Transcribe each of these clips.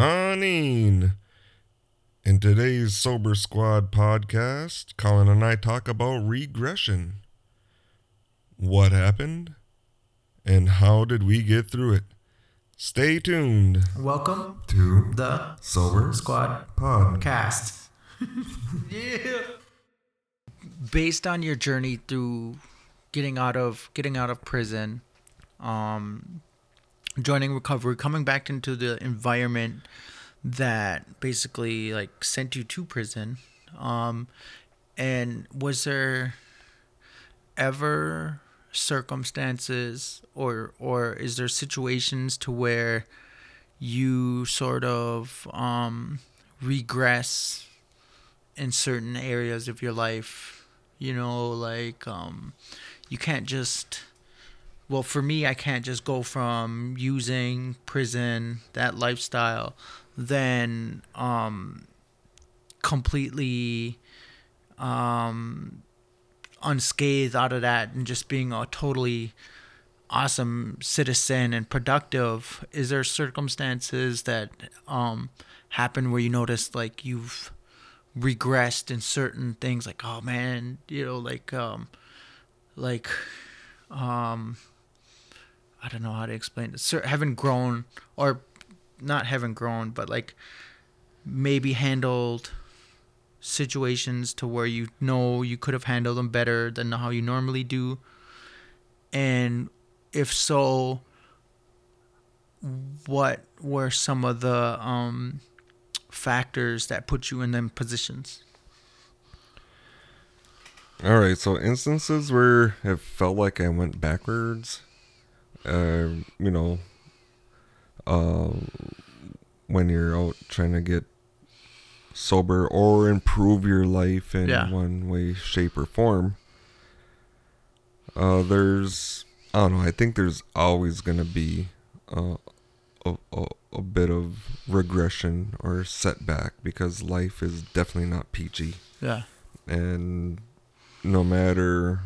Aneen. In today's Sober Squad podcast, Colin and I talk about regression. What happened? And how did we get through it? Stay tuned Welcome to the Sober Squad podcast. Yeah. Based on your journey through getting out of getting out of prison, um, joining recovery, coming back into the environment that basically like sent you to prison, um, and was there ever circumstances or or is there situations to where you sort of um, regress in certain areas of your life. You know, like um, you can't just. Well, for me, I can't just go from using prison that lifestyle, then um, completely um, unscathed out of that and just being a totally awesome citizen and productive. Is there circumstances that um happen where you notice like you've regressed in certain things? Like oh man you know like um like um i don't know how to explain it haven't grown or not haven't grown but like maybe handled situations to where you know you could have handled them better than how you normally do and if so, what were some of the um, factors that put you in them positions? All right, so instances where it felt like I went backwards, you know, uh, when you're out trying to get sober or improve your life in Yeah. one way, shape, or form. Uh, there's, I don't know, I think there's always going to be uh, a, a, a bit of regression or setback because life is definitely not peachy Yeah, and no matter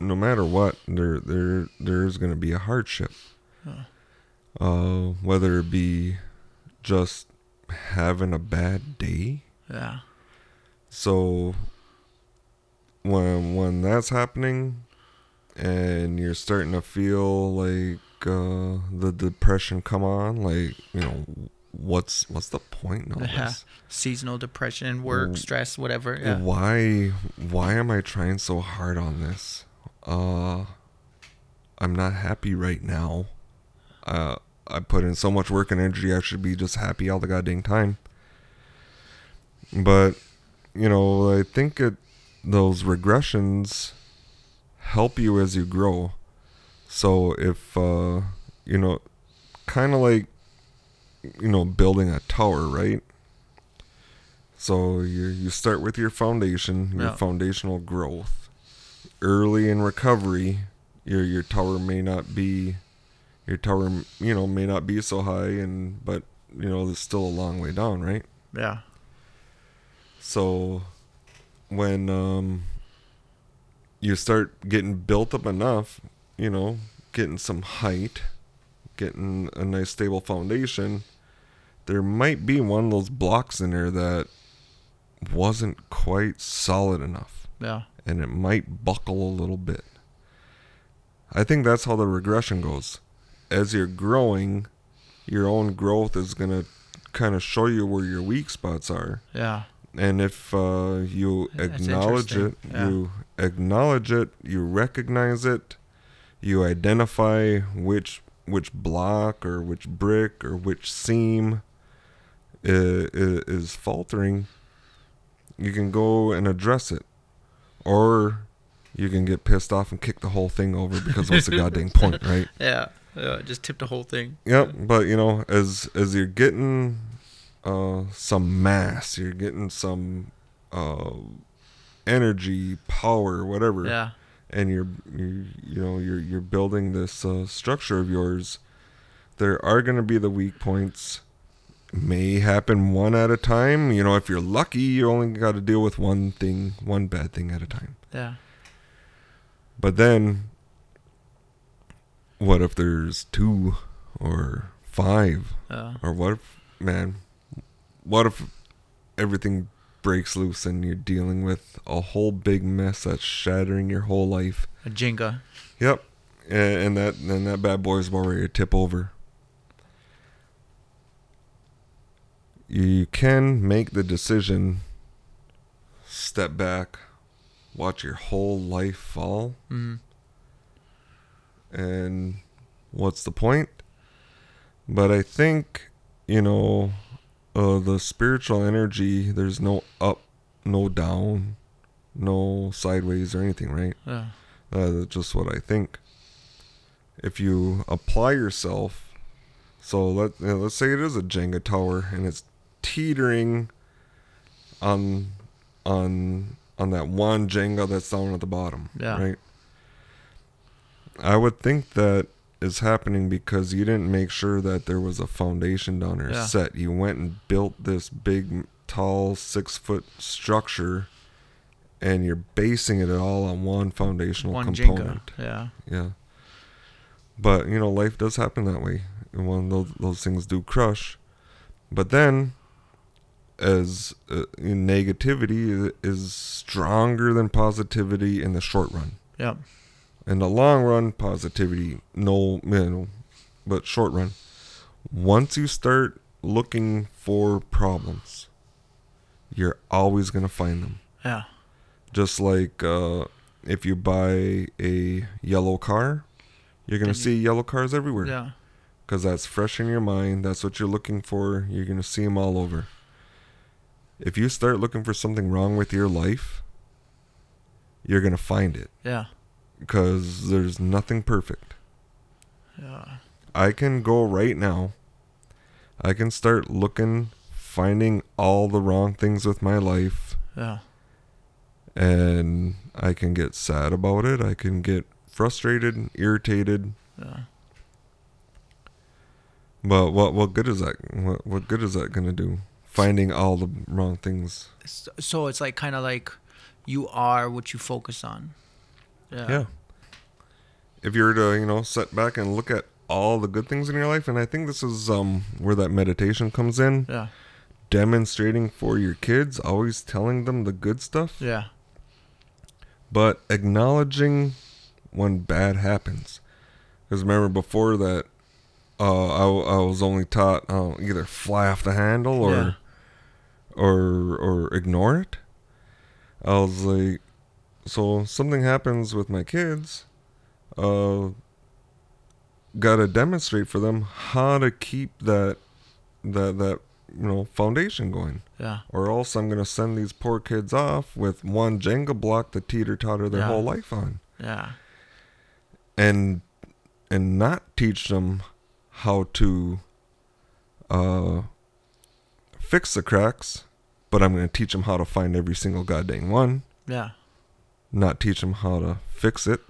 no matter what there there there's going to be a hardship. Uh whether it be just having a bad day. Yeah, so when when that's happening and you're starting to feel like uh the depression come on like you know what's what's the point yeah. this? Seasonal depression, work, stress, whatever. Yeah, why why am i trying so hard on this uh i'm not happy right now uh i put in so much work and energy i should be just happy all the goddamn time but you know i think it those regressions help you as you grow so if uh you know kind of like you know building a tower right so you you start with your foundation, your Yeah. foundational growth. Early in recovery, your your tower may not be your tower, you know, may not be so high and but you know, there's still a long way down, right? yeah, So when um you start getting built up enough, you know, getting some height, getting a nice stable foundation, there might be one of those blocks in there that wasn't quite solid enough. Yeah, and it might buckle a little bit. I think that's how the regression goes. As you're growing, your own growth is going to kind of show you where your weak spots are yeah, and if uh, you acknowledge it. Yeah. you acknowledge it you recognize it you identify which which block or which brick or which seam is, is faltering you can go and address it or you can get pissed off and kick the whole thing over because what's the goddamn point right yeah. Yeah, just tip the whole thing. Yep, but you know, as as you're getting uh some mass, you're getting some uh energy, power, whatever, Yeah, and you're you, you know you're you're building this uh, structure of yours. There are going to be the weak points. May happen one at a time. You know, if you're lucky, you only got to deal with one thing, one bad thing at a time. yeah, But then, what if there's two or five? Yeah. Or what if, man, what if everything breaks loose and you're dealing with a whole big mess that's shattering your whole life? A Jenga. Yep. And, and that and that bad boy is about ready to tip over. You can make the decision, step back, watch your whole life fall, Mm. and what's the point? But I think, you know, uh, the spiritual energy, there's no up, no down, no sideways or anything, right? Yeah. Uh, that's just what I think. If you apply yourself, so let you know, let's say it is a Jenga tower and it's teetering on on on that one Jenga that's down at the bottom, Yeah. right? I would think that is happening because you didn't make sure that there was a foundation down there Yeah. set. You went and built this big, tall, six foot structure, and you're basing it all on one foundational One component. Jenga. Yeah. Yeah. But you know, life does happen that way. And when those those things do crush, but then, as uh, negativity is stronger than positivity in the short run. Yeah. In the long run, positivity, no, know, but short run. Once you start looking for problems, you're always gonna find them. Yeah. Just like uh, if you buy a yellow car, you're gonna Then you- see yellow cars everywhere. Yeah. Because that's fresh in your mind. That's what you're looking for. You're gonna see them all over. If you start looking for something wrong with your life, you're gonna find it. Yeah. Because there's nothing perfect. Yeah. I can go right now. I can start looking, finding all the wrong things with my life, Yeah. and I can get sad about it. I can get frustrated, irritated. Yeah. But what what good is that? What what good is that gonna do? Finding all the wrong things. So, so it's like kind of like you are what you focus on. Yeah. If you were to you know sit back and look at all the good things in your life, and I think this is um where that meditation comes in, Yeah. demonstrating for your kids, always telling them the good stuff. Yeah. but acknowledging when bad happens. Because remember before that, uh, I, I was only taught uh, either fly off the handle or Yeah. Or or ignore it. I was like, so something happens with my kids, uh, gotta demonstrate for them how to keep that that that you know foundation going Yeah. or else I'm gonna send these poor kids off with one Jenga block to teeter totter their Yeah. whole life on, Yeah. and and not teach them how to uh, fix the cracks, but I'm gonna teach them how to find every single goddamn one, Yeah. not teach them how to fix it,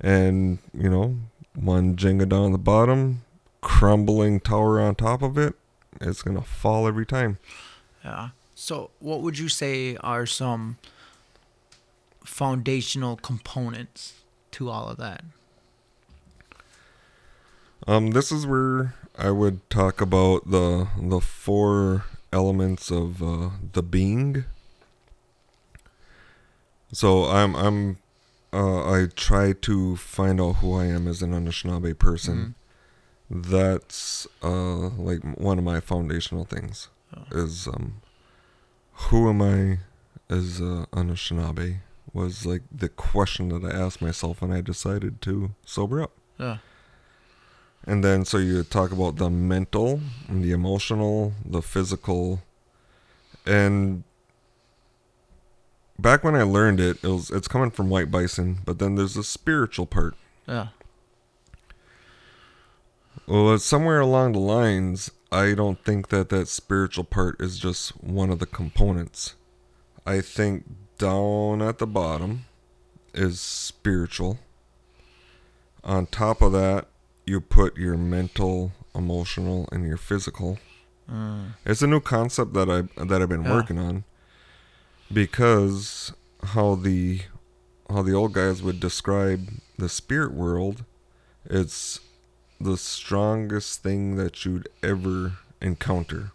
and you know one Jenga down the bottom, crumbling tower on top of it, it's gonna fall every time. Yeah. So, what would you say are some foundational components to all of that? Um, this is where I would talk about the the four elements of uh, the being. So I'm I'm uh, I try to find out who I am as an Anishinaabe person. That's uh, like one of my foundational things Oh. is um, who am I as uh, Anishinaabe was like the question that I asked myself when I decided to sober up. Yeah. And then so you talk about the mental, and the emotional, the physical, and back when I learned it, it was it's coming from White Bison, but then there's the spiritual part. Yeah. Well, somewhere along the lines, I don't think that that spiritual part is just one of the components. I think down at the bottom is spiritual. On top of that, you put your mental, emotional, and your physical. Mm. It's a new concept that I that I've been Yeah. working on because how the how the old guys would describe the spirit world, it's the strongest thing that you'd ever encounter.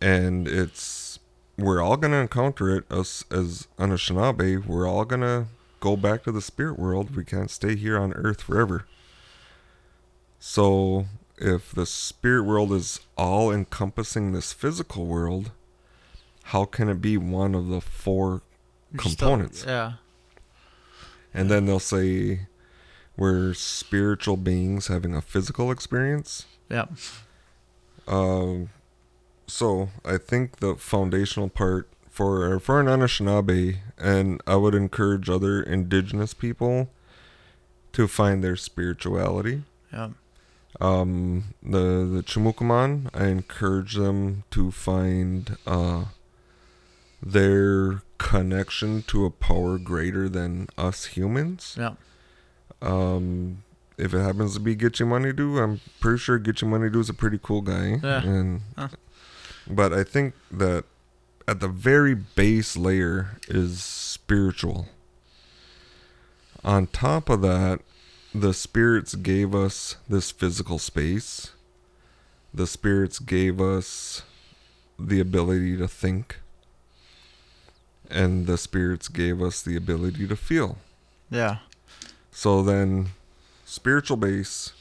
And it's we're all gonna encounter it us as Anishinaabe, we're all gonna go back to the spirit world. We can't stay here on earth forever. So if the spirit world is all encompassing this physical world, how can it be one of the four components? the- yeah. And then they'll say we're spiritual beings having a physical experience. Yeah. Um, so I think the foundational part for for an Anishinaabe, and I would encourage other indigenous people to find their spirituality. Yeah. Um, the the Chimukaman, I encourage them to find uh, their connection to a power greater than us humans. Yeah. Um, if it happens to be Gitche Manitou, I'm pretty sure Gitche Manitou is a pretty cool guy. Yeah. And Huh. but I think that at the very base layer is spiritual. On top of that, the spirits gave us this physical space. The spirits gave us the ability to think. And the spirits gave us the ability to feel. Yeah. So then, spiritual base.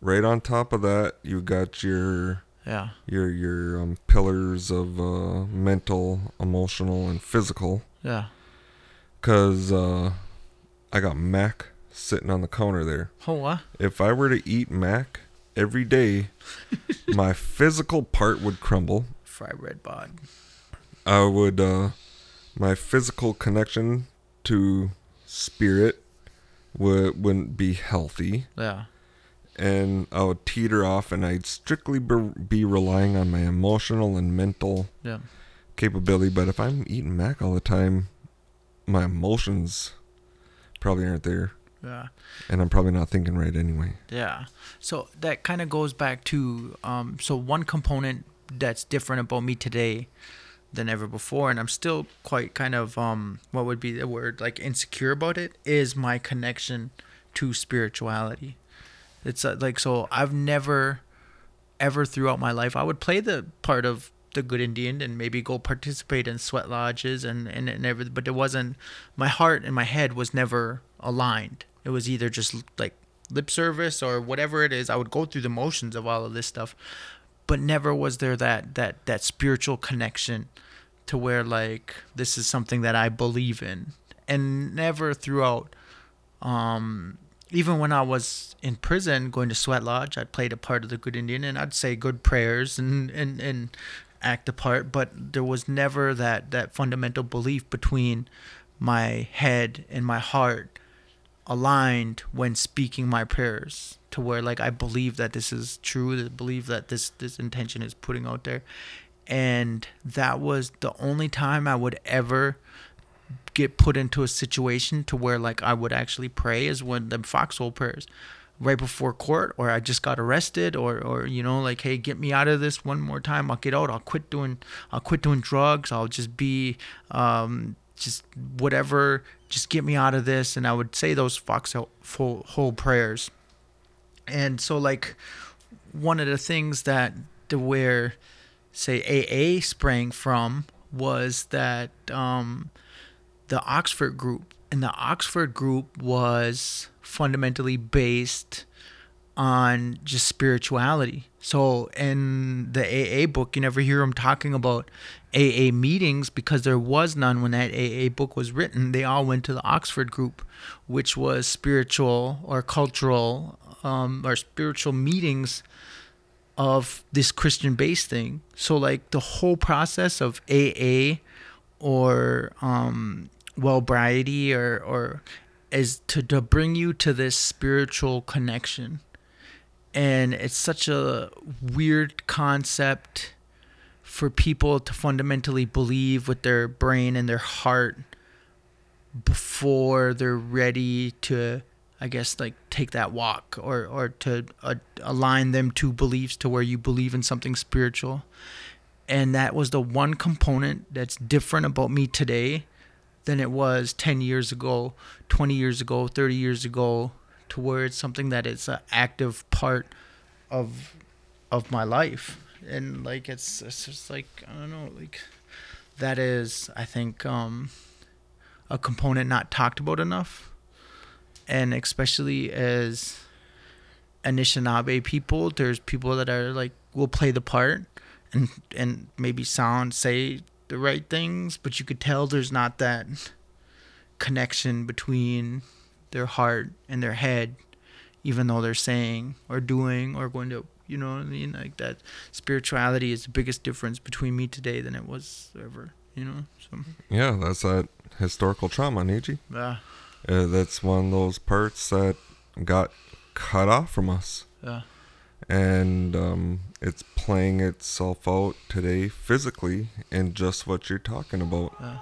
Right on top of that, you got your Yeah. your your um, pillars of uh, mental, emotional, and physical. Yeah. Cause uh, I got Mac sitting on the counter there. Oh, what? If I were to eat Mac every day, my physical part would crumble. Fry red bod. I would uh, my physical connection to spirit would wouldn't be healthy. Yeah. and I would teeter off, and I'd strictly be, be relying on my emotional and mental Yeah. capability. But if I'm eating mac all the time, my emotions probably aren't there, Yeah. and I'm probably not thinking right anyway. Yeah. So that kind of goes back to um, so one component that's different about me today than ever before, and I'm still quite kind of um, what would be the word like insecure about it is my connection to spirituality. It's uh, like so I've never ever throughout my life I would play the part of the good Indian and maybe go participate in sweat lodges and and, and everything, but it wasn't my heart and my head was never aligned. It was either just like lip service or whatever it is. I would go through the motions of all of this stuff, but never was there that that that spiritual connection to where like this is something that I believe in, and never throughout. Um, even when I was in prison going to sweat lodge, I played a part of the good Indian and I'd say good prayers and and and act a part, but there was never that that fundamental belief between my head and my heart aligned when speaking my prayers to where like I believe that this is true, I believe that this this intention is putting out there. And that was the only time I would ever get put into a situation to where like I would actually pray is when the foxhole prayers. Right before court or I just got arrested or or you know like hey get me out of this one more time. I'll get out. I'll quit doing I'll quit doing drugs. I'll just be um just whatever just get me out of this. And I would say those foxhole whole prayers. And so like one of the things that the where say AA sprang from was that um the Oxford group, and the Oxford group was fundamentally based on just spirituality. So in the AA book, you never hear them talking about AA meetings because there was none when that AA book was written. They all went to the Oxford group, which was spiritual or cultural um, or spiritual meetings of this Christian based thing. So like the whole process of AA or um wellbriety or or is to, to bring you to this spiritual connection and it's such a weird concept for people to fundamentally believe with their brain and their heart before they're ready to i guess like take that walk or or to uh, align them to beliefs to where you believe in something spiritual. And that was the one component that's different about me today than it was 10 years ago 20 years ago 30 years ago towards something that is an active part of of my life. And like it's it's just like i don't know like that is i think um a component not talked about enough. And especially as Anishinaabe people, there's people that are like will play the part and and maybe sound say the right things, but you could tell there's not that connection between their heart and their head, even though they're saying or doing or going to you know what I mean? Like that spirituality is the biggest difference between me today than it was ever, you know? So Yeah, that's that historical trauma, Niji. yeah. Uh, that's one of those parts that got cut off from us. Yeah. And um, it's playing itself out today physically in just what you're talking about. Yeah.